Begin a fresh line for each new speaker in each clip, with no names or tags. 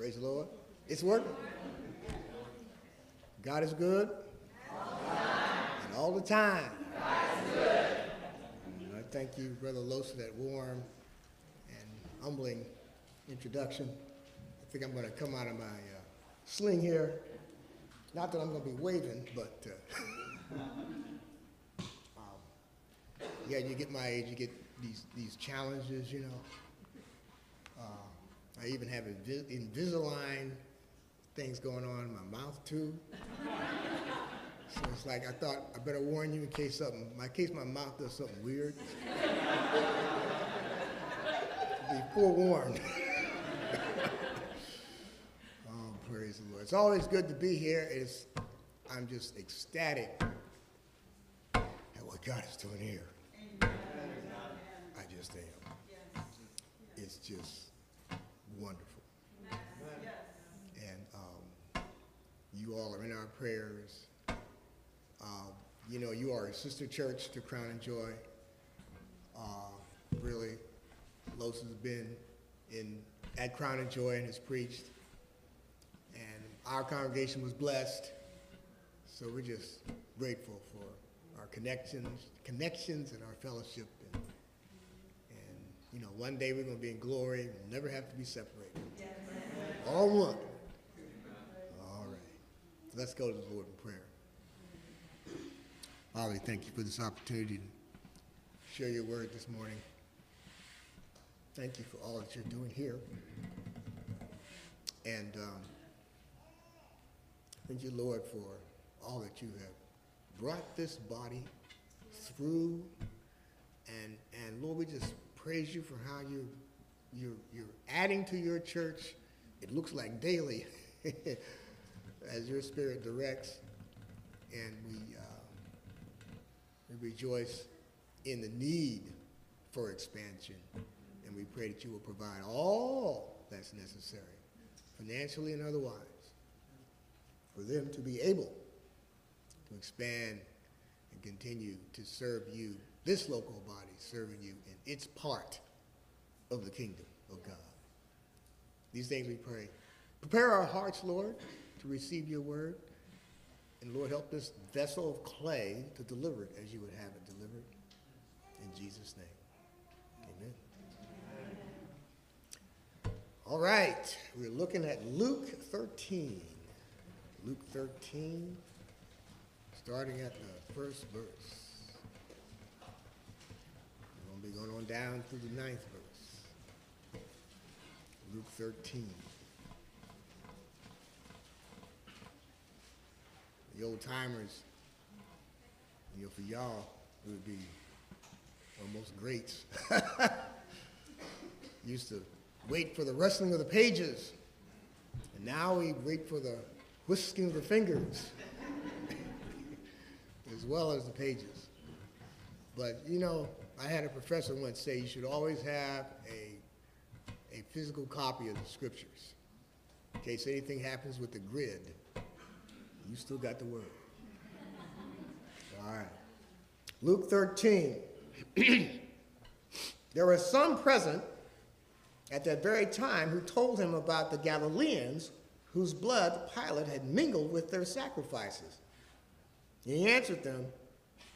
Praise the Lord. It's working. God is good. And all the time. I thank you, Brother Los, for that warm and humbling introduction. I think I'm going to come out of my uh, sling here. Not that I'm going to be waving, but uh, um, yeah, you get my age, you get these, these challenges, you know. Uh, I even have Invi- Invisalign things going on in my mouth too. So it's like I thought I better warn you in case something, in case my mouth does something weird. Be forewarned. oh, praise the Lord. It's always good to be here. It's, I'm just ecstatic at what God is doing here. I just am. It's just wonderful. And um, you all are in our prayers. Uh, you know, you are a sister church to Crown and Joy. Uh, really, Los has been in at Crown and Joy and has preached, and our congregation was blessed. So we're just grateful for our connections, connections, and our fellowship. You know, one day we're going to be in glory. We'll never have to be separated. All one. All right. Let's go to the Lord in prayer. Father, thank you for this opportunity to share your word this morning. Thank you for all that you're doing here. And um, thank you, Lord, for all that you have brought this body through. And, and Lord, we just praise you for how you, you're, you're adding to your church. It looks like daily as your spirit directs. And we, uh, we rejoice in the need for expansion. And we pray that you will provide all that's necessary, financially and otherwise, for them to be able to expand and continue to serve you, this local body, serving you in its part of the kingdom of God. These things we pray. Prepare our hearts, Lord, to receive your word. And Lord, help this vessel of clay to deliver it as you would have it delivered. In Jesus' name, amen. All right, we're looking at Luke 13. Luke 13, starting at the first verse. Going be going on down through the ninth verse. Luke 13. The old timers, you know, for y'all, it would be almost greats. Used to wait for the rustling of the pages, and now we wait for the whisking of the fingers, as well as the pages. But you know, I had a professor once say you should always have a, a physical copy of the scriptures. In case anything happens with the grid, you still got the word. All right. Luke 13. there were some present at that very time who told him about the Galileans whose blood Pilate had mingled with their sacrifices. He answered them,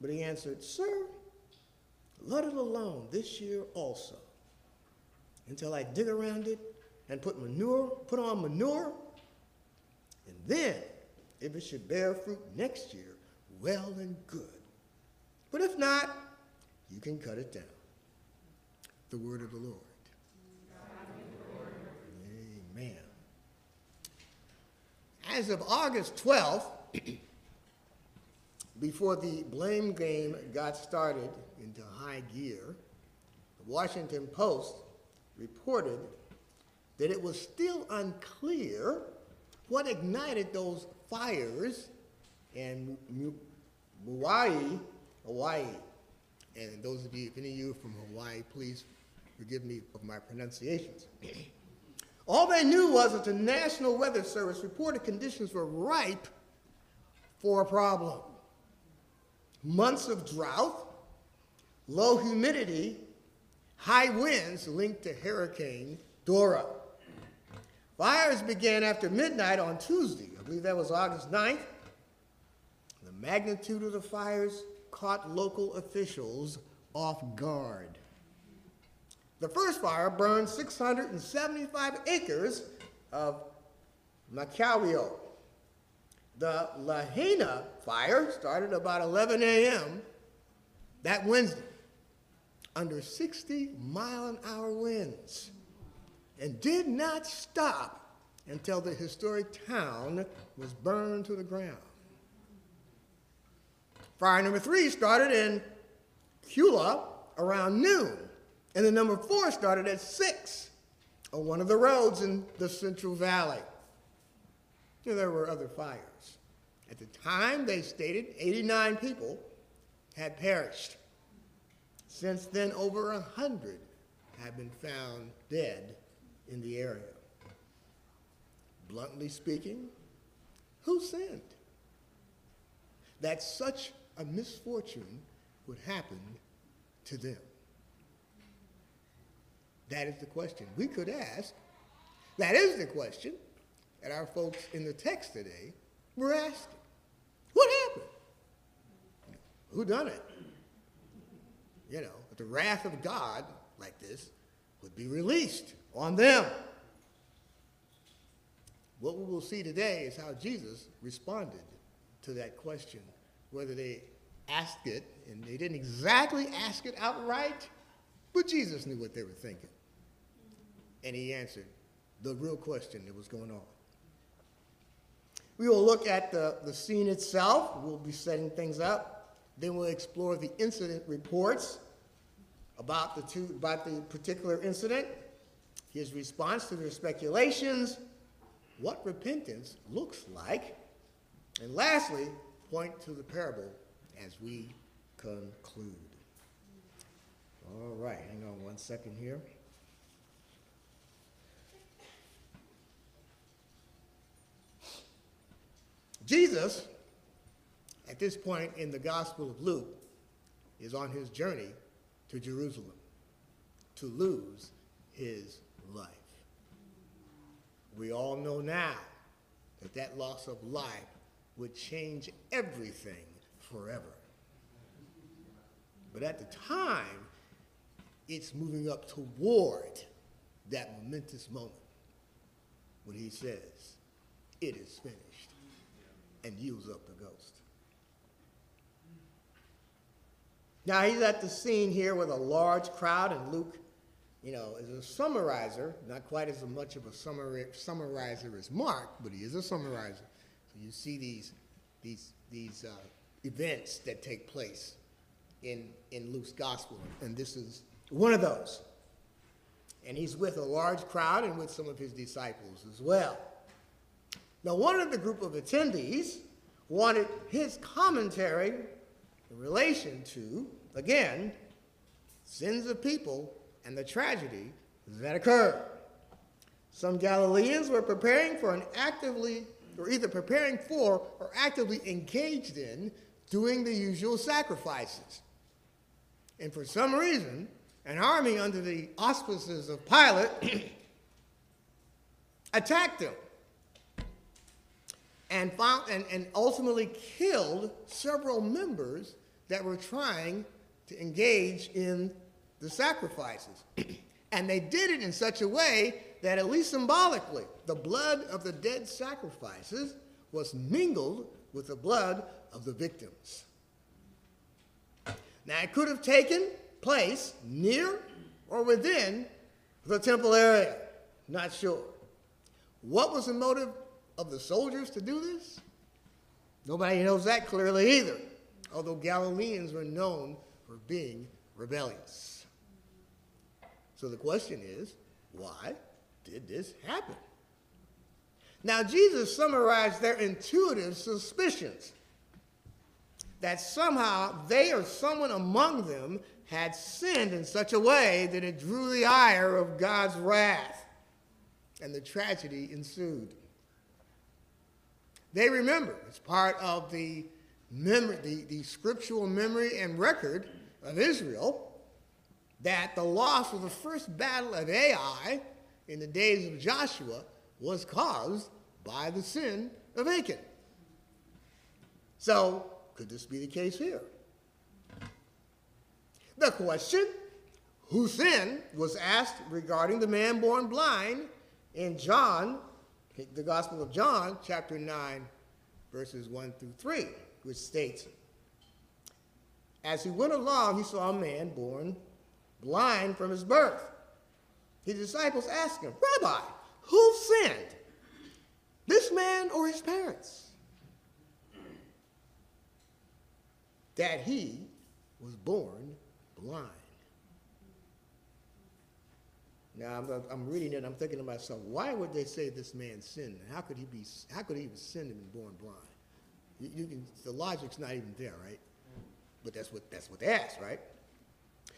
But he answered, Sir, let it alone this year also, until I dig around it and put manure, put on manure, and then If it should bear fruit next year, well and good. But if not, you can cut it down. The word of the Lord. Amen. As of August 12th, before the blame game got started into high gear, the Washington Post reported that it was still unclear what ignited those fires in Hawaii, Hawaii. And those of you, if any of you from Hawaii, please forgive me of my pronunciations. All they knew was that the National Weather Service reported conditions were ripe for a problem. Months of drought, low humidity, high winds linked to Hurricane Dora. Fires began after midnight on Tuesday. I believe that was August 9th. The magnitude of the fires caught local officials off guard. The first fire burned 675 acres of Makawao. The Lahaina fire started about 11 a.m. that Wednesday under 60 mile an hour winds and did not stop until the historic town was burned to the ground. Fire number three started in Kula around noon, and the number four started at six on one of the roads in the Central Valley. There were other fires. At the time, they stated 89 people had perished. Since then, over 100 have been found dead in the area. Bluntly speaking, who sinned? That such a misfortune would happen to them. That is the question we could ask. That is the question that our folks in the text today were asking. What happened? Who done it? You know, the wrath of God like this would be released on them. What we will see today is how Jesus responded to that question, whether they asked it, and they didn't exactly ask it outright, but Jesus knew what they were thinking. And he answered the real question that was going on. We will look at the, the scene itself. We'll be setting things up. Then we'll explore the incident reports about the, two, about the particular incident his response to their speculations, what repentance looks like, and lastly, point to the parable as we conclude. All right, hang on one second here. Jesus, at this point in the Gospel of Luke, is on his journey to Jerusalem to lose his life. We all know now that that loss of life would change everything forever. But at the time, it's moving up toward that momentous moment when he says, It is finished, and yields up the ghost. Now he's at the scene here with a large crowd, and Luke you know, as a summarizer, not quite as much of a summarizer as Mark, but he is a summarizer. So you see these, these, these uh, events that take place in, in Luke's gospel, and this is one of those. And he's with a large crowd and with some of his disciples as well. Now, one of the group of attendees wanted his commentary in relation to, again, sins of people and the tragedy that occurred. Some Galileans were preparing for an actively, or either preparing for or actively engaged in doing the usual sacrifices. And for some reason, an army under the auspices of Pilate attacked them and, found, and, and ultimately killed several members that were trying to engage in the sacrifices. and they did it in such a way that, at least symbolically, the blood of the dead sacrifices was mingled with the blood of the victims. Now, it could have taken place near or within the temple area. Not sure. What was the motive of the soldiers to do this? Nobody knows that clearly either, although Galileans were known for being rebellious. So the question is why did this happen? Now, Jesus summarized their intuitive suspicions that somehow they or someone among them had sinned in such a way that it drew the ire of God's wrath, and the tragedy ensued. They remember, as part of the, memory, the, the scriptural memory and record of Israel, that the loss of the first battle of Ai in the days of Joshua was caused by the sin of Achan. So, could this be the case here? The question, who sinned, was asked regarding the man born blind in John, the Gospel of John, chapter 9, verses 1 through 3, which states, As he went along, he saw a man born blind from his birth. His disciples asked him, Rabbi, who sinned, this man or his parents? That he was born blind. Now I'm, I'm reading it. I'm thinking to myself, why would they say this man sinned? How could he be? How could he even sin and been born blind? You, you can, the logic's not even there, right? But that's what that's what they asked, right?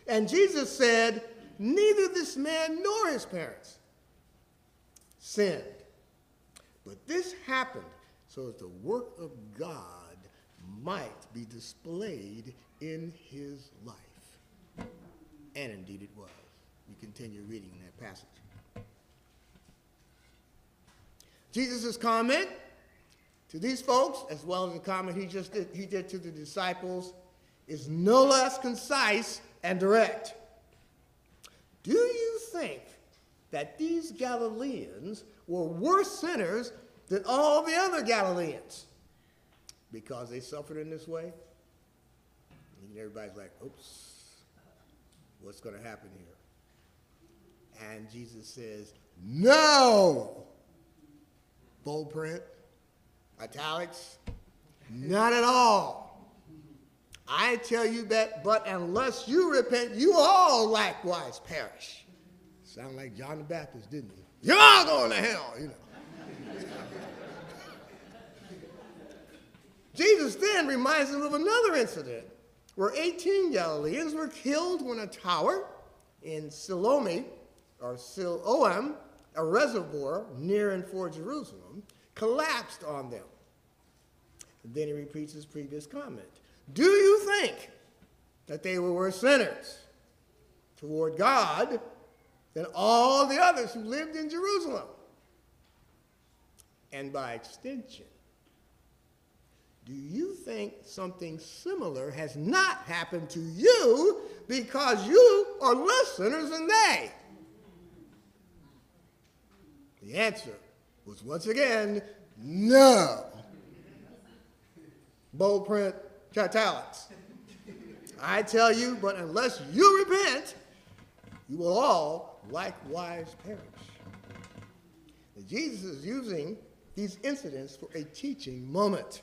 And Jesus said, neither this man nor his parents sinned. But this happened so that the work of God might be displayed in his life. And indeed it was. Continue reading that passage. Jesus' comment to these folks, as well as the comment he just did, he did to the disciples, is no less concise and direct. Do you think that these Galileans were worse sinners than all the other Galileans because they suffered in this way? And everybody's like, oops, what's going to happen here? And Jesus says, no! Bold print, italics, not at all. I tell you that, but unless you repent, you all likewise perish. Sound like John the Baptist, didn't he? You're all going to hell, you know. Jesus then reminds them of another incident where 18 Galileans were killed when a tower in Siloam, or Siloam, a reservoir near and for Jerusalem, collapsed on them. And then he repeats his previous comment. Do you think that they were worse sinners toward God than all the others who lived in Jerusalem? And by extension, do you think something similar has not happened to you because you are less sinners than they? The answer was once again no. Bold print italics. I tell you, but unless you repent, you will all likewise perish. And Jesus is using these incidents for a teaching moment.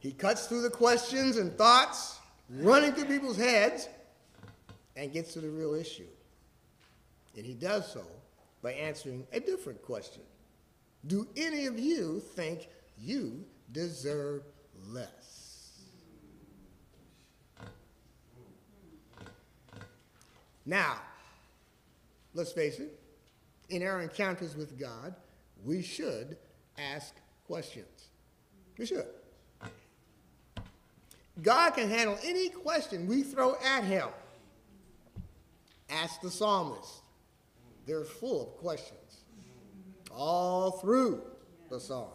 He cuts through the questions and thoughts running through people's heads and gets to the real issue. And he does so by answering a different question Do any of you think you deserve less? Now, let's face it, in our encounters with God, we should ask questions. We should. God can handle any question we throw at him. Ask the psalmist. They're full of questions all through the Psalms.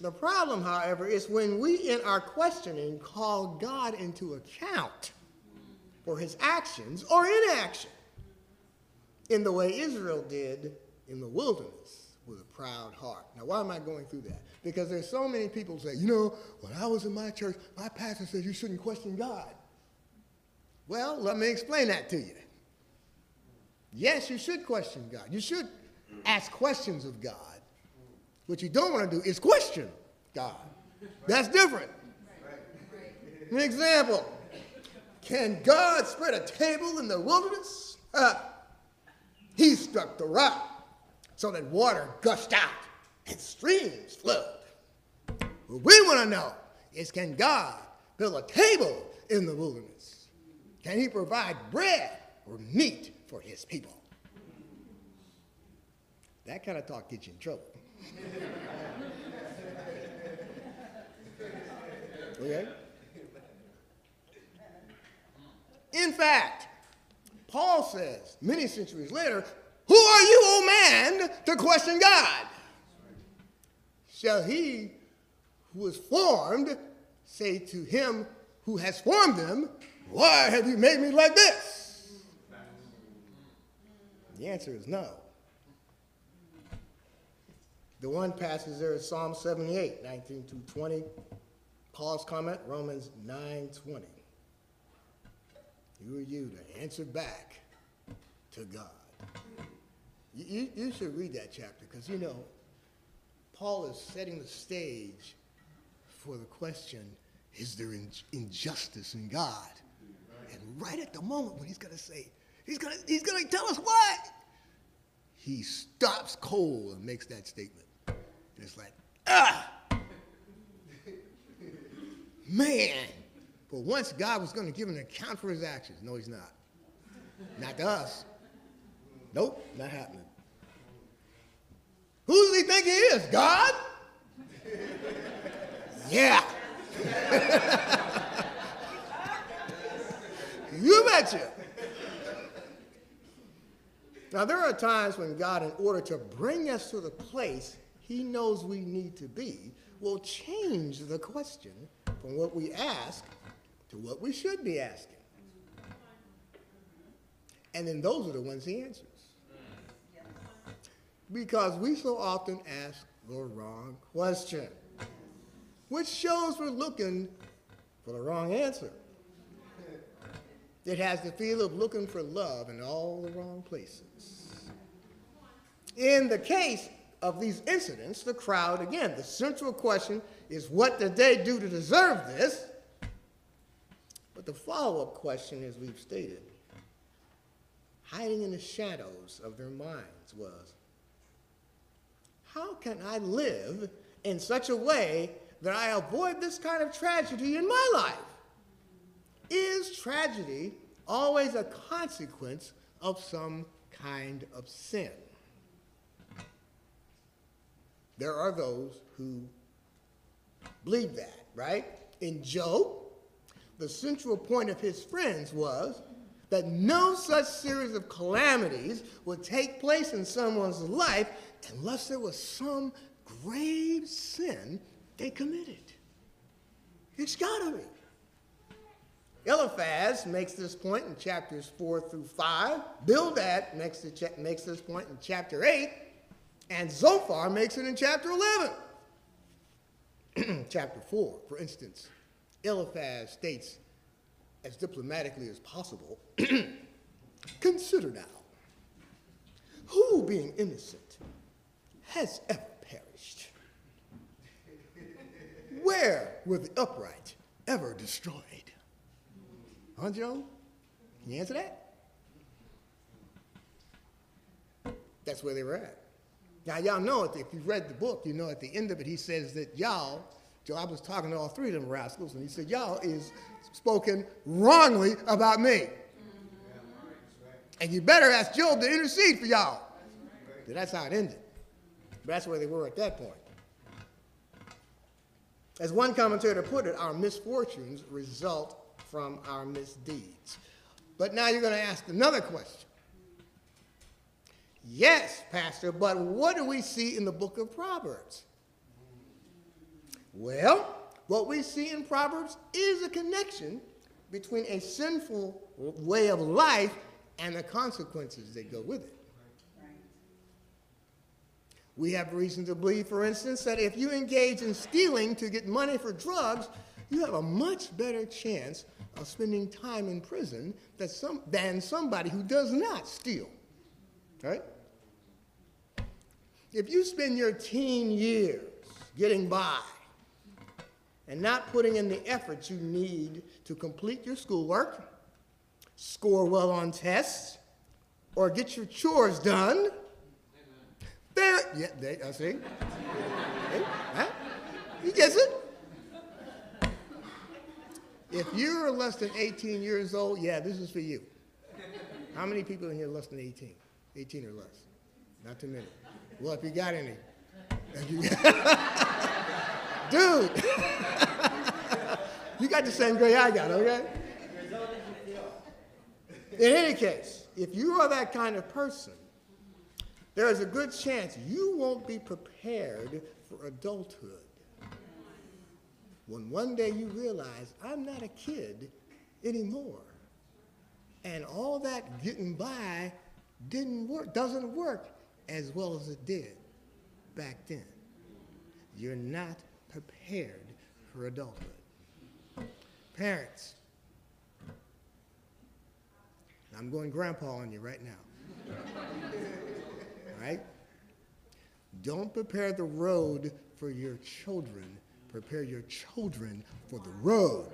The problem, however, is when we, in our questioning, call God into account for his actions or inaction in the way Israel did in the wilderness with a proud heart. Now, why am I going through that? Because there's so many people say, you know, when I was in my church, my pastor said you shouldn't question God. Well, let me explain that to you. Yes, you should question God. You should ask questions of God. What you don't want to do is question God. That's different. An example Can God spread a table in the wilderness? Uh, he struck the rock so that water gushed out and streams flowed. What we want to know is can God build a table in the wilderness? Can he provide bread or meat for his people? That kind of talk gets you in trouble. okay? In fact, Paul says many centuries later, Who are you, O man, to question God? Shall he who is formed say to him who has formed him, Why have you made me like this? The answer is no. The one passage there is Psalm 78, 19 to 20. Paul's comment, Romans 9 20. Who are you to answer back to God? You, you, you should read that chapter because you know, Paul is setting the stage for the question is there in, injustice in God? And right at the moment when he's going to say, he's going to he's to tell us what? He stops cold and makes that statement. And it's like, ah! Man! But once God was going to give an account for his actions, no, he's not. Not to us. Nope, not happening. Who does he think he is? God? yeah. you betcha. Now, there are times when God, in order to bring us to the place he knows we need to be, will change the question from what we ask to what we should be asking. And then those are the ones he answers. Because we so often ask the wrong question, which shows we're looking for the wrong answer. It has the feel of looking for love in all the wrong places. In the case of these incidents, the crowd, again, the central question is what did they do to deserve this? But the follow up question, as we've stated, hiding in the shadows of their minds was how can I live in such a way that I avoid this kind of tragedy in my life? Is tragedy always a consequence of some kind of sin? There are those who believe that, right? In Job, the central point of his friends was that no such series of calamities would take place in someone's life unless there was some grave sin they committed. It's gotta be. Eliphaz makes this point in chapters 4 through 5. Bildad makes, makes this point in chapter 8. And Zophar makes it in chapter 11. chapter 4, for instance. Eliphaz states, as diplomatically as possible, consider now, who being innocent has ever perished? Where were the upright ever destroyed? Huh, Joe? Can you answer that? That's where they were at. Now, y'all know, if you've read the book, you know at the end of it, he says that y'all Job was talking to all three of them rascals, and he said, Y'all is spoken wrongly about me. And you better ask Job to intercede for y'all. That's how it ended. But that's where they were at that point. As one commentator put it, our misfortunes result from our misdeeds. But now you're going to ask another question. Yes, Pastor, but what do we see in the book of Proverbs? Well, what we see in Proverbs is a connection between a sinful way of life and the consequences that go with it. We have reason to believe, for instance, that if you engage in stealing to get money for drugs, you have a much better chance of spending time in prison that some, than somebody who does not steal. Right? If you spend your teen years getting by and not putting in the effort you need to complete your schoolwork, score well on tests, or get your chores done, then, yeah, they, I uh, see. Hey, huh? He gets it. If you're less than 18 years old, yeah, this is for you. How many people in here less than 18? 18 or less? Not too many. Well, if you got any. Dude! you got the same gray I got, okay? In any case, if you are that kind of person, there is a good chance you won't be prepared for adulthood. When one day you realize, I'm not a kid anymore. And all that getting by didn't work, doesn't work as well as it did back then. You're not prepared for adulthood. Parents, I'm going grandpa on you right now. right? Don't prepare the road for your children. Prepare your children for the road.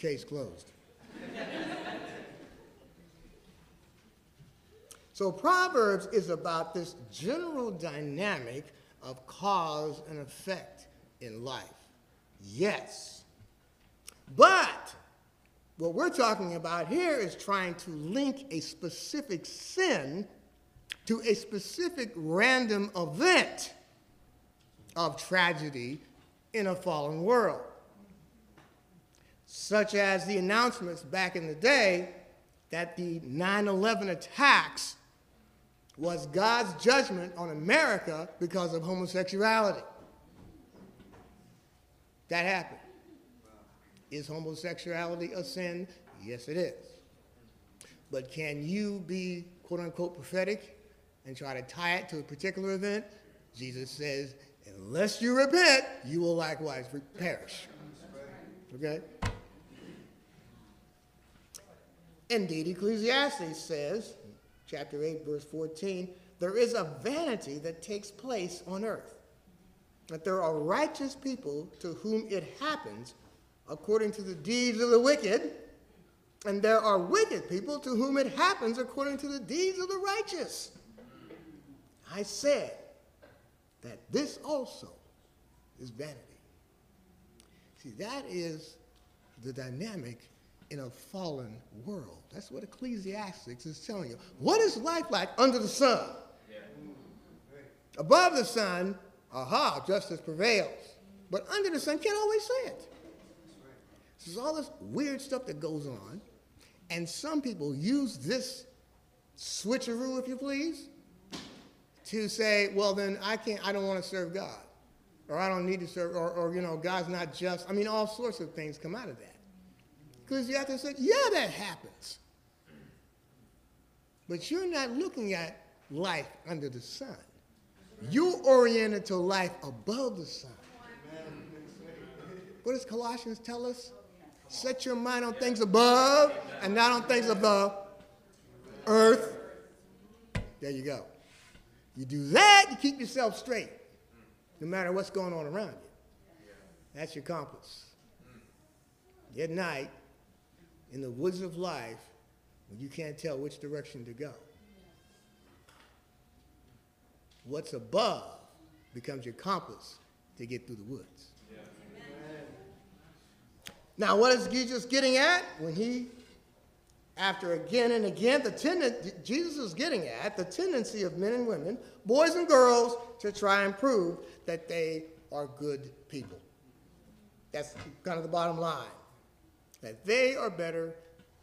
Case closed. so, Proverbs is about this general dynamic of cause and effect in life. Yes. But what we're talking about here is trying to link a specific sin to a specific random event of tragedy in a fallen world such as the announcements back in the day that the 9 11 attacks was God's judgment on America because of homosexuality. That happened. Is homosexuality a sin? Yes, it is. But can you be quote unquote prophetic and try to tie it to a particular event? Jesus says, unless you repent, you will likewise perish. Okay? Indeed, Ecclesiastes says, chapter 8, verse 14, there is a vanity that takes place on earth. That there are righteous people to whom it happens according to the deeds of the wicked, and there are wicked people to whom it happens according to the deeds of the righteous. I said that this also is vanity. See, that is the dynamic in a fallen world. That's what Ecclesiastics is telling you. What is life like under the sun? Above the sun, aha, justice prevails. But under the sun, can't always say it. There's all this weird stuff that goes on. And some people use this switcheroo, if you please, to say, well, then I can't, I don't want to serve God. Or I don't need to serve, or, or you know, God's not just. I mean, all sorts of things come out of that. Ecclesiastes said, yeah, that happens. But you're not looking at life under the sun. You're oriented to life above the sun. What does Colossians tell us? Set your mind on things above and not on things of the earth. There you go. You do that, you keep yourself straight, no matter what's going on around you. That's your compass. At night, in the woods of life when you can't tell which direction to go. What's above becomes your compass to get through the woods. Now, what is Jesus getting at when he, after again and again, the tendency, Jesus is getting at the tendency of men and women, boys and girls, to try and prove that they are good people. That's kind of the bottom line that they are better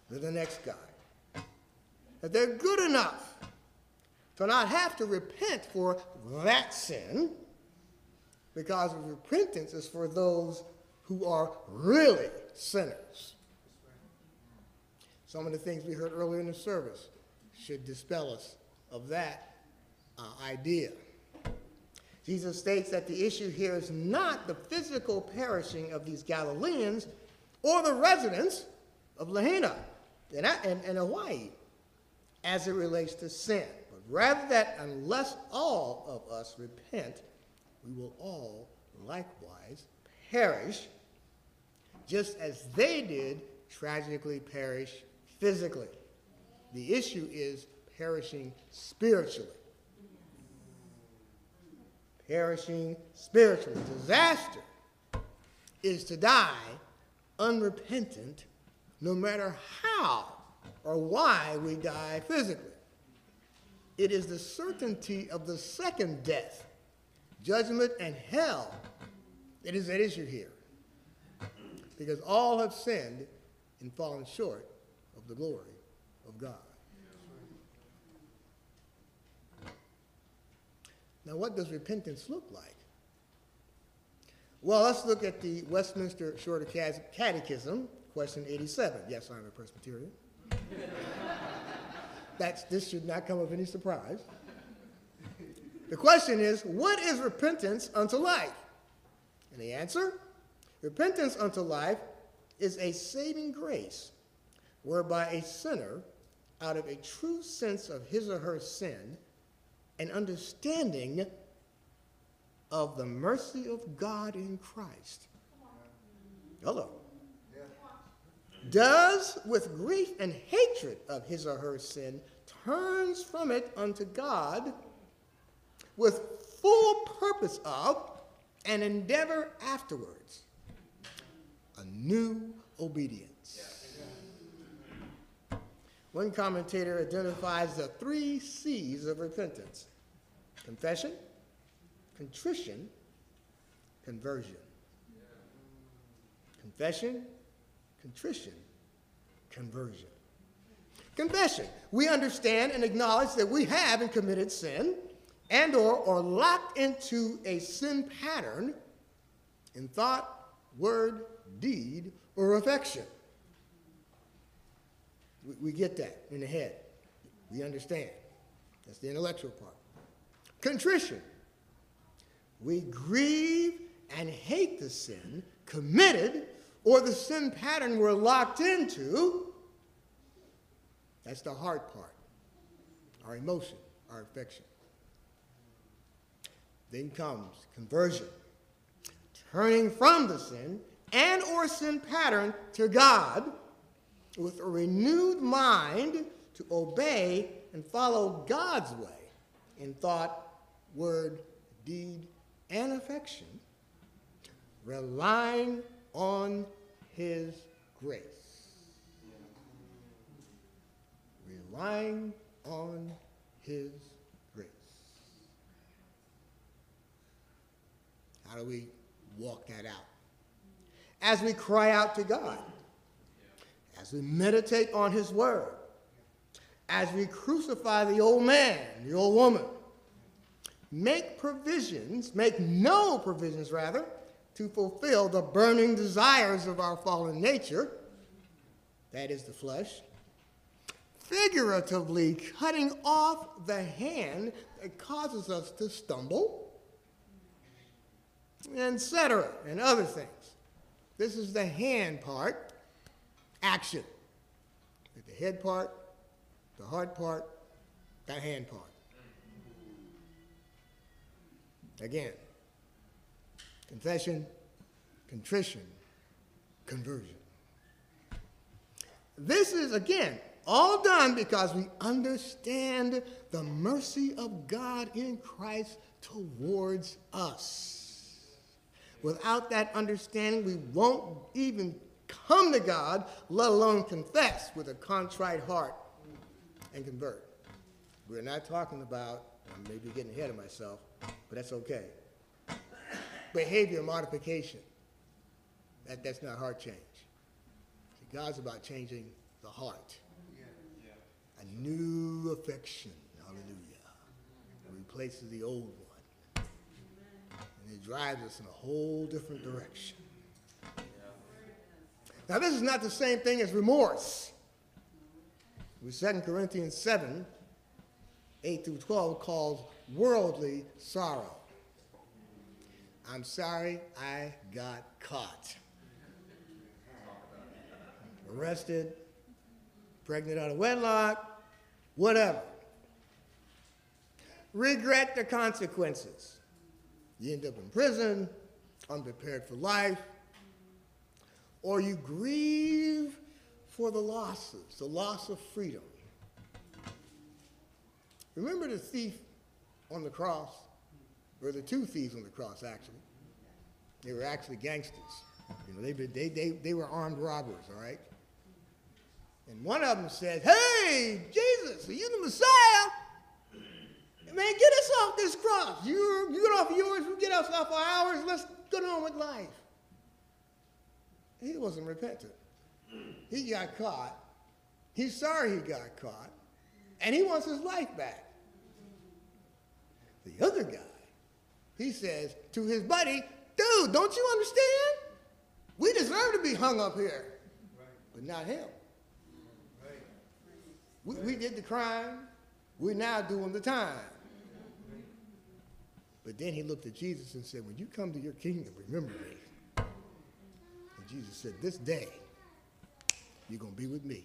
than the next guy. That they're good enough to not have to repent for that sin, because repentance is for those who are really sinners. Some of the things we heard earlier in the service should dispel us of that uh, idea. Jesus states that the issue here is not the physical perishing of these Galileans or the residents of Lahaina and, and Hawaii as it relates to sin, but rather that unless all of us repent, we will all likewise perish, just as they did tragically perish physically. The issue is perishing spiritually. Perishing spiritually. Disaster is to die unrepentant no matter how or why we die physically. It is the certainty of the second death, judgment, and hell that is at issue here. Because all have sinned and fallen short of the glory of God. Now, what does repentance look like? Well, let's look at the Westminster Shorter Catechism, question 87. Yes, I'm a Presbyterian. That's, this should not come of any surprise. The question is, what is repentance unto life? And the answer? Repentance unto life is a saving grace whereby a sinner, out of a true sense of his or her sin, and understanding of the mercy of God in Christ. Hello. Does with grief and hatred of his or her sin turns from it unto God with full purpose of and endeavor afterwards new obedience. One commentator identifies the three C's of repentance confession, contrition, conversion. Confession, contrition, conversion. Confession. We understand and acknowledge that we have and committed sin and or are locked into a sin pattern in thought, word, deed, or affection. We, we get that in the head. We understand. That's the intellectual part. Contrition. We grieve and hate the sin committed or the sin pattern we're locked into. That's the hard part. Our emotion, our affection. Then comes conversion, turning from the sin and or sin pattern to God with a renewed mind to obey and follow God's way in thought, word, deed, and affection, relying on his grace. Relying on his grace. How do we walk that out? As we cry out to God, as we meditate on his word, as we crucify the old man, the old woman, make provisions, make no provisions rather, to fulfill the burning desires of our fallen nature, that is the flesh, figuratively cutting off the hand that causes us to stumble, etc., and other things. This is the hand part, action. The head part, the heart part, the hand part. Again, confession, contrition, conversion. This is, again, all done because we understand the mercy of God in Christ towards us. Without that understanding, we won't even come to God, let alone confess with a contrite heart and convert. We're not talking about, I may be getting ahead of myself, but that's okay. Behavior modification. That, that's not heart change. See, God's about changing the heart. A new affection, hallelujah, replaces the old one. And it drives us in a whole different direction. Now, this is not the same thing as remorse. With 2 Corinthians 7, 8 through 12, called worldly sorrow. I'm sorry I got caught. Arrested, pregnant out of wedlock, whatever. Regret the consequences. You end up in prison, unprepared for life, or you grieve for the losses, the loss of freedom. Remember the thief on the cross, or the two thieves on the cross, actually. They were actually gangsters. You know, they, they, they, they were armed robbers, all right? And one of them said, Hey, Jesus, are you the Messiah? Man, get us off this cross. You, you get off yours, we get us off our ours, let's get on with life. He wasn't repentant. He got caught. He's sorry he got caught. And he wants his life back. The other guy, he says to his buddy, dude, don't you understand? We deserve to be hung up here, but not him. We, we did the crime. We're now doing the time. But then he looked at Jesus and said, When you come to your kingdom, remember me. And Jesus said, This day, you're going to be with me.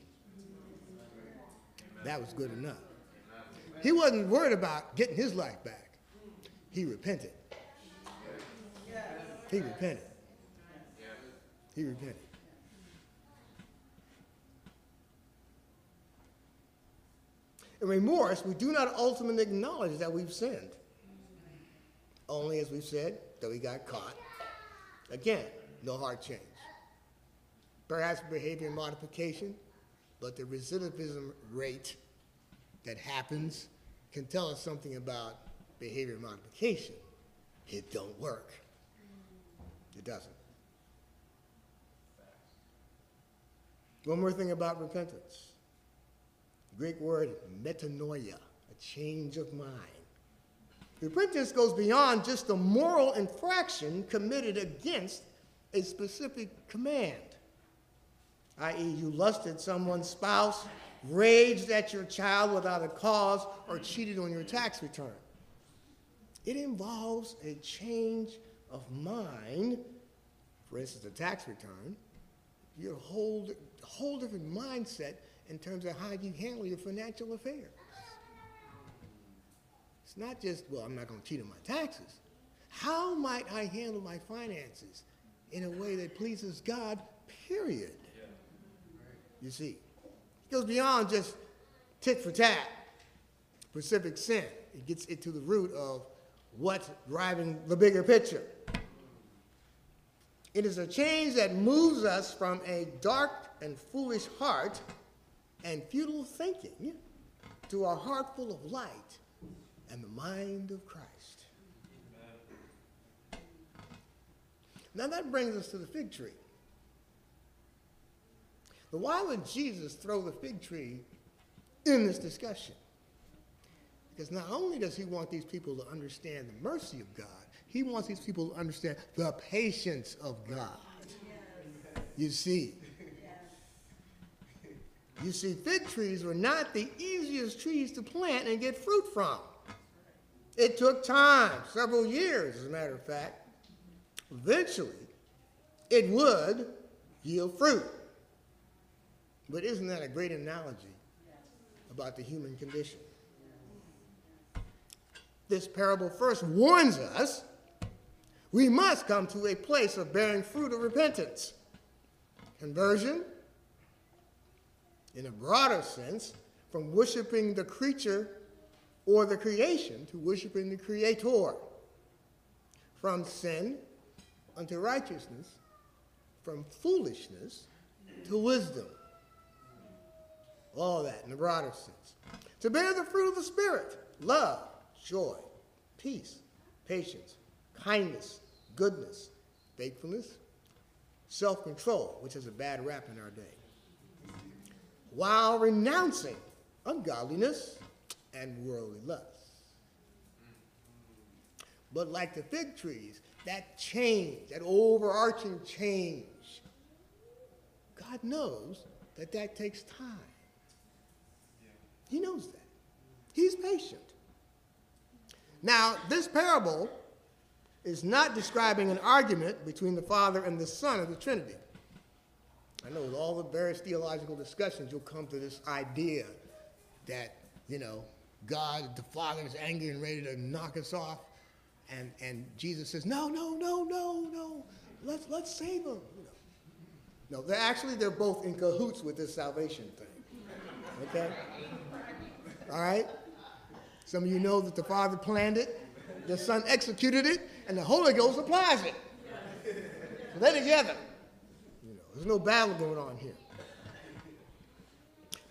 That was good enough. He wasn't worried about getting his life back. He repented. He repented. He repented. In remorse, we do not ultimately acknowledge that we've sinned. Only, as we've said, that we got caught. Again, no heart change. Perhaps behavior modification, but the recidivism rate that happens can tell us something about behavior modification. It don't work. It doesn't. One more thing about repentance. Greek word metanoia, a change of mind. The repentance goes beyond just a moral infraction committed against a specific command, i.e., you lusted someone's spouse, raged at your child without a cause, or cheated on your tax return. It involves a change of mind, for instance, a tax return, your whole, whole different mindset in terms of how you handle your financial affairs. Not just, well, I'm not going to cheat on my taxes. How might I handle my finances in a way that pleases God, period? You see, it goes beyond just tit for tat, specific sin. It gets it to the root of what's driving the bigger picture. It is a change that moves us from a dark and foolish heart and futile thinking to a heart full of light and the mind of Christ. Now that brings us to the fig tree. But why would Jesus throw the fig tree in this discussion? Because not only does he want these people to understand the mercy of God, he wants these people to understand the patience of God. You see, you see, fig trees were not the easiest trees to plant and get fruit from. It took time, several years, as a matter of fact. Eventually, it would yield fruit. But isn't that a great analogy about the human condition? This parable first warns us we must come to a place of bearing fruit of repentance. Conversion, in a broader sense, from worshiping the creature or the creation to worshiping the Creator. From sin unto righteousness, from foolishness to wisdom. All that in a broader sense. To bear the fruit of the Spirit love, joy, peace, patience, kindness, goodness, faithfulness, self control, which is a bad rap in our day, while renouncing ungodliness and worldly lusts. But like the fig trees, that change, that overarching change, God knows that that takes time. He knows that. He's patient. Now, this parable is not describing an argument between the Father and the Son of the Trinity. I know with all the various theological discussions, you'll come to this idea that, you know, God, the Father, is angry and ready to knock us off. And, and Jesus says, no, no, no, no, no. Let's, let's save them. No, they're actually, they're both in cahoots with this salvation thing. Okay? All right? Some of you know that the Father planned it, the Son executed it, and the Holy Ghost applies it. So they're together. You know, there's no battle going on here.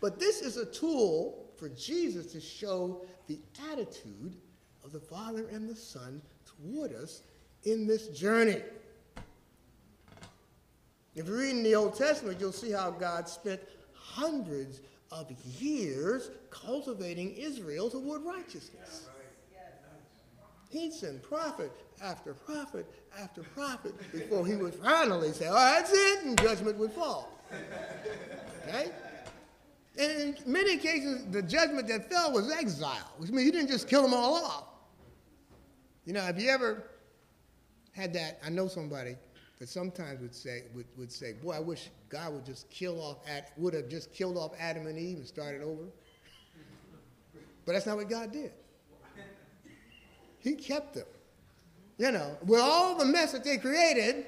But this is a tool for Jesus to show the attitude of the Father and the Son toward us in this journey. If you read in the Old Testament, you'll see how God spent hundreds of years cultivating Israel toward righteousness. He'd send prophet after prophet after prophet before he would finally say, oh, that's it, and judgment would fall. Okay? And in many cases, the judgment that fell was exile, which means he didn't just kill them all off. You know, have you ever had that? I know somebody that sometimes would say, would, would say, boy, I wish God would just kill off, would have just killed off Adam and Eve and started over. But that's not what God did. He kept them. You know, with all the mess that they created,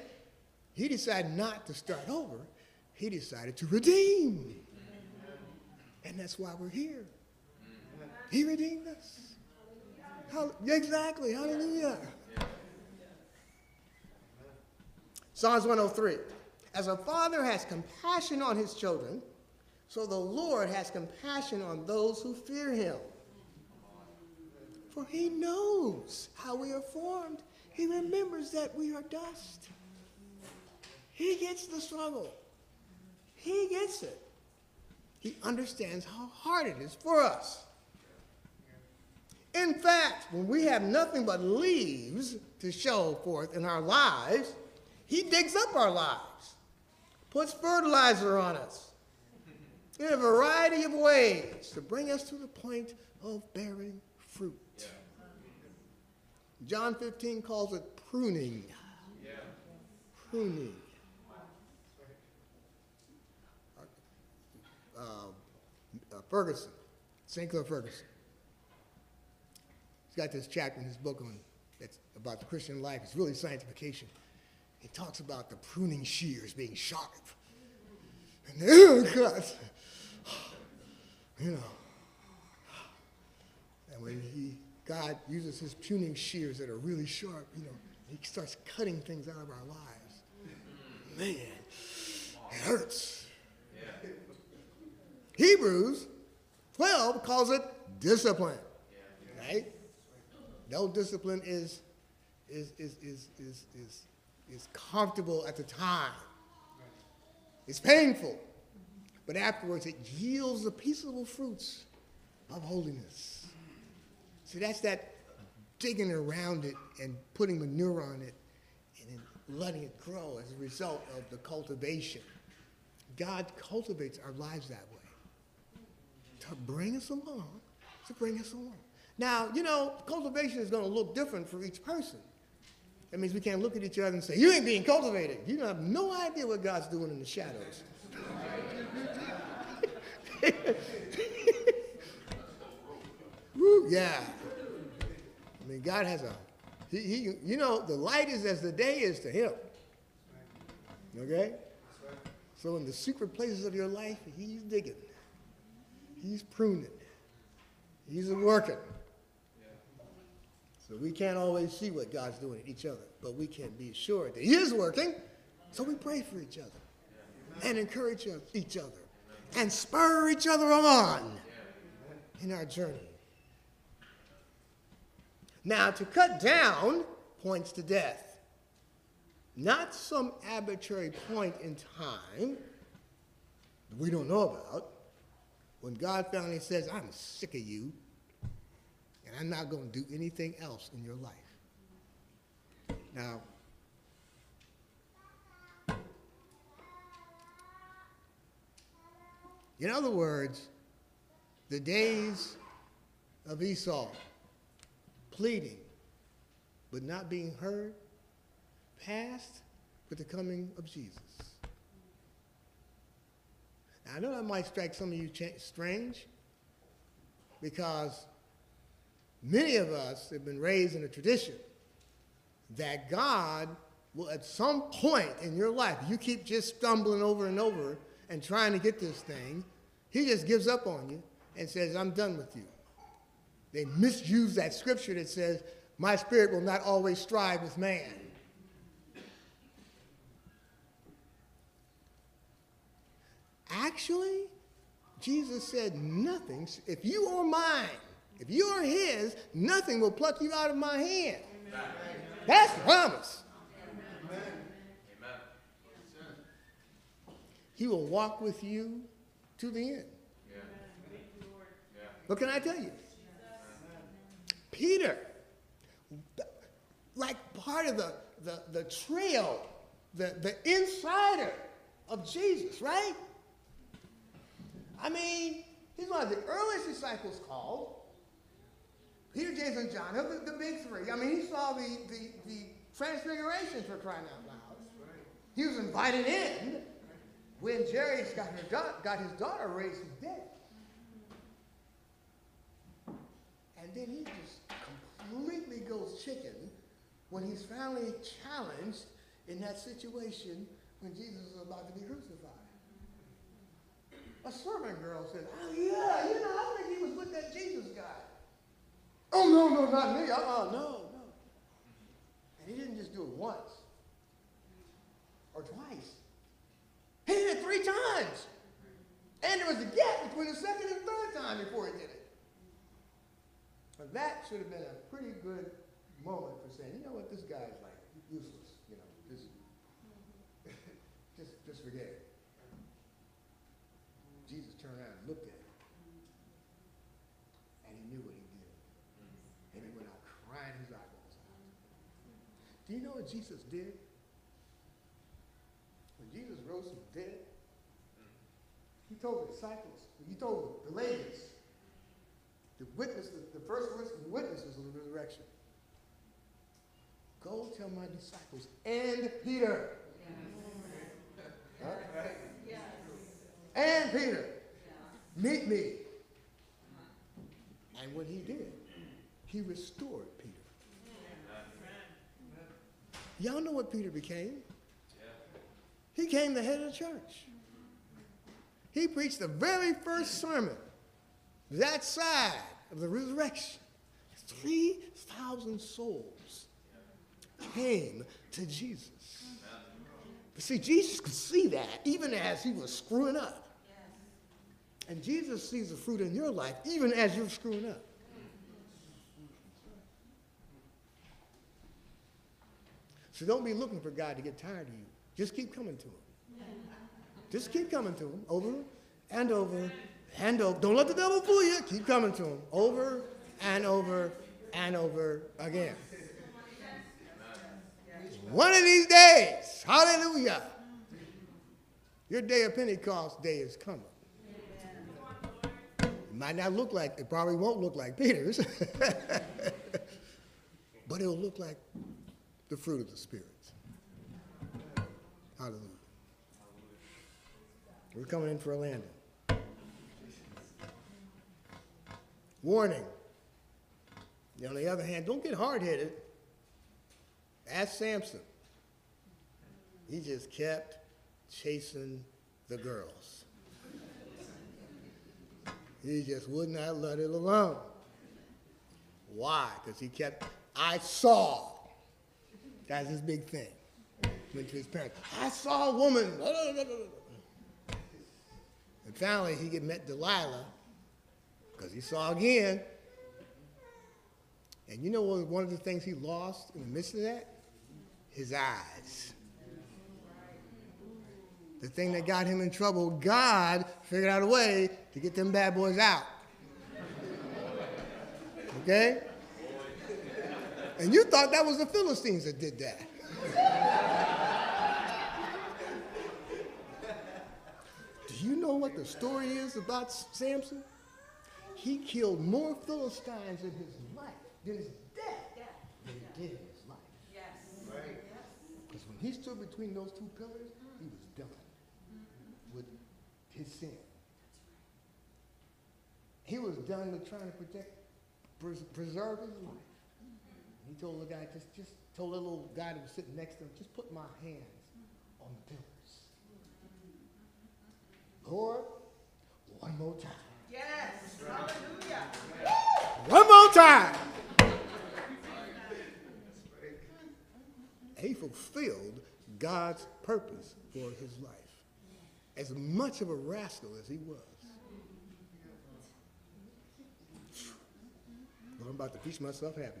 he decided not to start over. He decided to redeem. And that's why we're here. He redeemed us. Exactly. Hallelujah. Psalms 103. As a father has compassion on his children, so the Lord has compassion on those who fear him. For he knows how we are formed. He remembers that we are dust. He gets the struggle. He gets it. He understands how hard it is for us. In fact, when we have nothing but leaves to show forth in our lives, he digs up our lives, puts fertilizer on us in a variety of ways to bring us to the point of bearing fruit. Yeah. John 15 calls it pruning. Yeah. Pruning. Uh, uh, Ferguson, Sinclair Ferguson. He's got this chapter in his book on that's about the Christian life. It's really sanctification. He talks about the pruning shears being sharp. And oh God, you know. And when he, God uses his pruning shears that are really sharp, you know, he starts cutting things out of our lives. Man, it hurts. Hebrews 12 calls it discipline. Right? No discipline is, is, is, is, is, is is comfortable at the time. It's painful, but afterwards it yields the peaceable fruits of holiness. See, that's that digging around it and putting manure on it and then letting it grow as a result of the cultivation. God cultivates our lives that way to bring us along, to bring us along. Now, you know, cultivation is going to look different for each person. That means we can't look at each other and say, You ain't being cultivated. You don't have no idea what God's doing in the shadows. Yeah. I mean, God has a, he, he, you know, the light is as the day is to him. Okay? So in the secret places of your life, he's digging. He's pruning. He's working. So we can't always see what God's doing in each other, but we can be sure that He is working. So we pray for each other and encourage each other and spur each other on in our journey. Now, to cut down points to death, not some arbitrary point in time that we don't know about. When God finally says, I'm sick of you, and I'm not going to do anything else in your life. Now, In other words, the days of Esau, pleading but not being heard, passed with the coming of Jesus. I know that might strike some of you strange because many of us have been raised in a tradition that God will, at some point in your life, you keep just stumbling over and over and trying to get this thing, He just gives up on you and says, I'm done with you. They misuse that scripture that says, My spirit will not always strive with man. Actually, Jesus said, Nothing, if you are mine, if you are his, nothing will pluck you out of my hand. Amen. That's the promise. Amen. He will walk with you to the end. What can I tell you? Peter, like part of the, the, the trail, the, the insider of Jesus, right? I mean, he's one of the earliest disciples called. Peter, James, and John, the, the big three. I mean, he saw the, the, the transfiguration for crying out loud. He was invited in when Jairus got, got his daughter raised from dead. And then he just completely goes chicken when he's finally challenged in that situation when Jesus is about to be crucified. A servant girl said, Oh, yeah, you know, I think he was with that Jesus guy. Oh, no, no, not me. Uh uh no, no. And he didn't just do it once or twice, he did it three times. And there was a gap between the second and third time before he did it. But that should have been a pretty good moment for saying, you know what, this guy's like useless. You know, just, just, just forget it. Jesus turned around and looked at him. And he knew what he did. And he went out crying his eyeballs out. Do you know what Jesus did? When Jesus rose from the dead, he told the disciples, he told the ladies, the witness, the first witnesses of the resurrection, go tell my disciples and Peter. Yes. Huh? Yes. And Peter, meet me. And what he did, he restored Peter. Y'all know what Peter became? He came the head of the church. He preached the very first sermon that side of the resurrection. 3,000 souls came to Jesus. But see, Jesus could see that even as he was screwing up. And Jesus sees the fruit in your life even as you're screwing up. So don't be looking for God to get tired of you. Just keep coming to him. Just keep coming to him over and over and over. Don't let the devil fool you. Keep coming to him over and over and over again. One of these days, hallelujah, your day of Pentecost day is coming. Might not look like, it probably won't look like Peter's, but it'll look like the fruit of the Spirit. Hallelujah. We're coming in for a landing. Warning. On the other hand, don't get hard headed. Ask Samson. He just kept chasing the girls. He just would not let it alone. Why? Because he kept, I saw. That's his big thing. Went to his parents. I saw a woman. And finally, he met Delilah because he saw again. And you know what? One of the things he lost in the midst of that? His eyes. The thing that got him in trouble, God figured out a way to get them bad boys out. Okay? And you thought that was the Philistines that did that. Do you know what the story is about Samson? He killed more Philistines in his life than his death than he did in his life.
Yes. Right.
Because when he stood between those two pillars, he was done with his sin. He was done with trying to protect, pres- preserve his life. He told the guy, just, just told the little guy that was sitting next to him, just put my hands on the pillars. Lord, one more time.
Yes. Hallelujah.
One more time. He fulfilled God's purpose for his life. As much of a rascal as he was. I'm about to preach myself happy.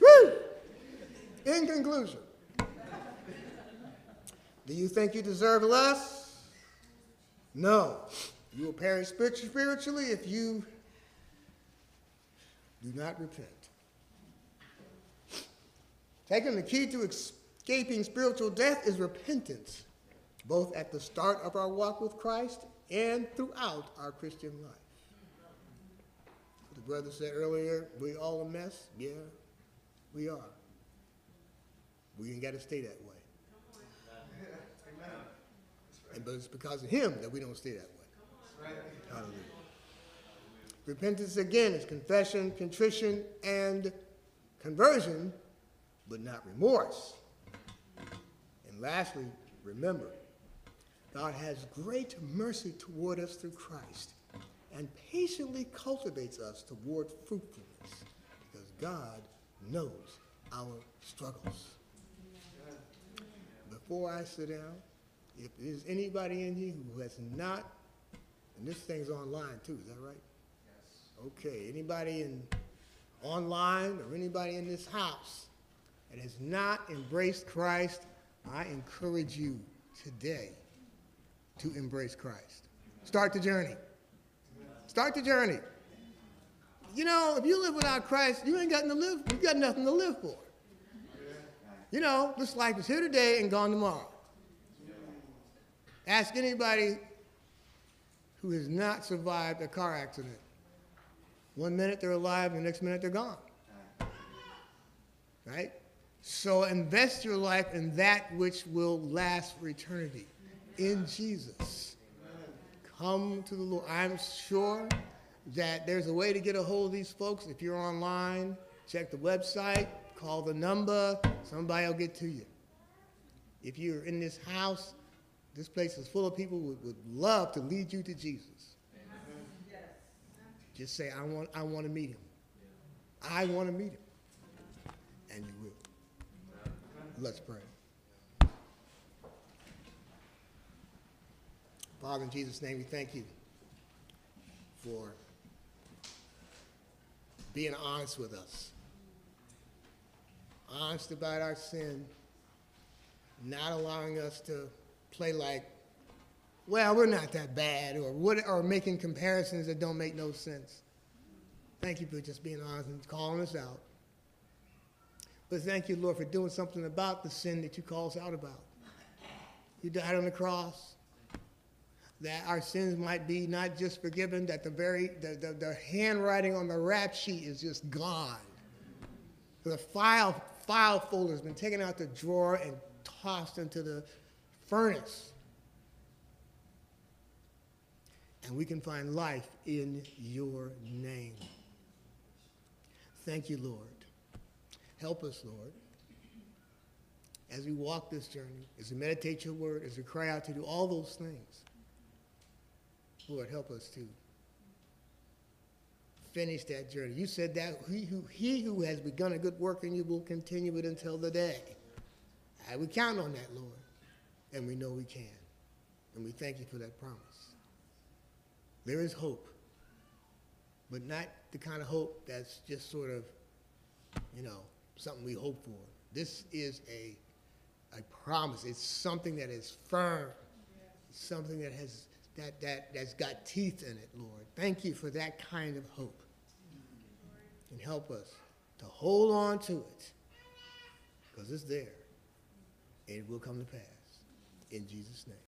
Woo! In conclusion, do you think you deserve less? No. You will perish spiritually if you do not repent. Taking the key to escaping spiritual death is repentance, both at the start of our walk with Christ and throughout our Christian life. The brother said earlier, we all a mess? Yeah, we are. We ain't got to stay that way. And, but it's because of him that we don't stay that way. Hallelujah. Repentance again is confession, contrition, and conversion, but not remorse. And lastly, remember, God has great mercy toward us through Christ and patiently cultivates us toward fruitfulness because God knows our struggles. Before I sit down, if there's anybody in here who has not, and this thing's online too, is that right? Yes. Okay, anybody in online or anybody in this house that has not embraced Christ, I encourage you today to embrace Christ. Start the journey. Start the journey. You know, if you live without Christ, you ain't got nothing to live. You got nothing to live for. You know, this life is here today and gone tomorrow. Ask anybody who has not survived a car accident. One minute they're alive, the next minute they're gone. Right? So invest your life in that which will last for eternity in Jesus. Come to the Lord. I'm sure that there's a way to get a hold of these folks. If you're online, check the website, call the number, somebody will get to you. If you're in this house, this place is full of people who would, love to lead you to Jesus. Just say, I want, I want to meet him. I want to meet him. And you will. Let's pray. Father, in Jesus' name, we thank you for being honest with us. Honest about our sin, not allowing us to play like, well, we're not that bad, or, what, or making comparisons that don't make no sense. Thank you for just being honest and calling us out. But thank you, Lord, for doing something about the sin that you call us out about. You died on the cross that our sins might be not just forgiven, that the very the, the, the handwriting on the rap sheet is just gone. The file file folder has been taken out the drawer and tossed into the furnace. And we can find life in your name. Thank you, Lord. Help us, Lord, as we walk this journey, as we meditate your word, as we cry out to do all those things. Lord, help us to finish that journey. You said that he who, he who has begun a good work in you will continue it until the day. And we count on that, Lord, and we know we can. And we thank you for that promise. There is hope, but not the kind of hope that's just sort of, you know, something we hope for. This is a, a promise. It's something that is firm. Something that has that, that, that's got teeth in it, Lord. Thank you for that kind of hope. And help us to hold on to it because it's there. and it will come to pass. In Jesus' name.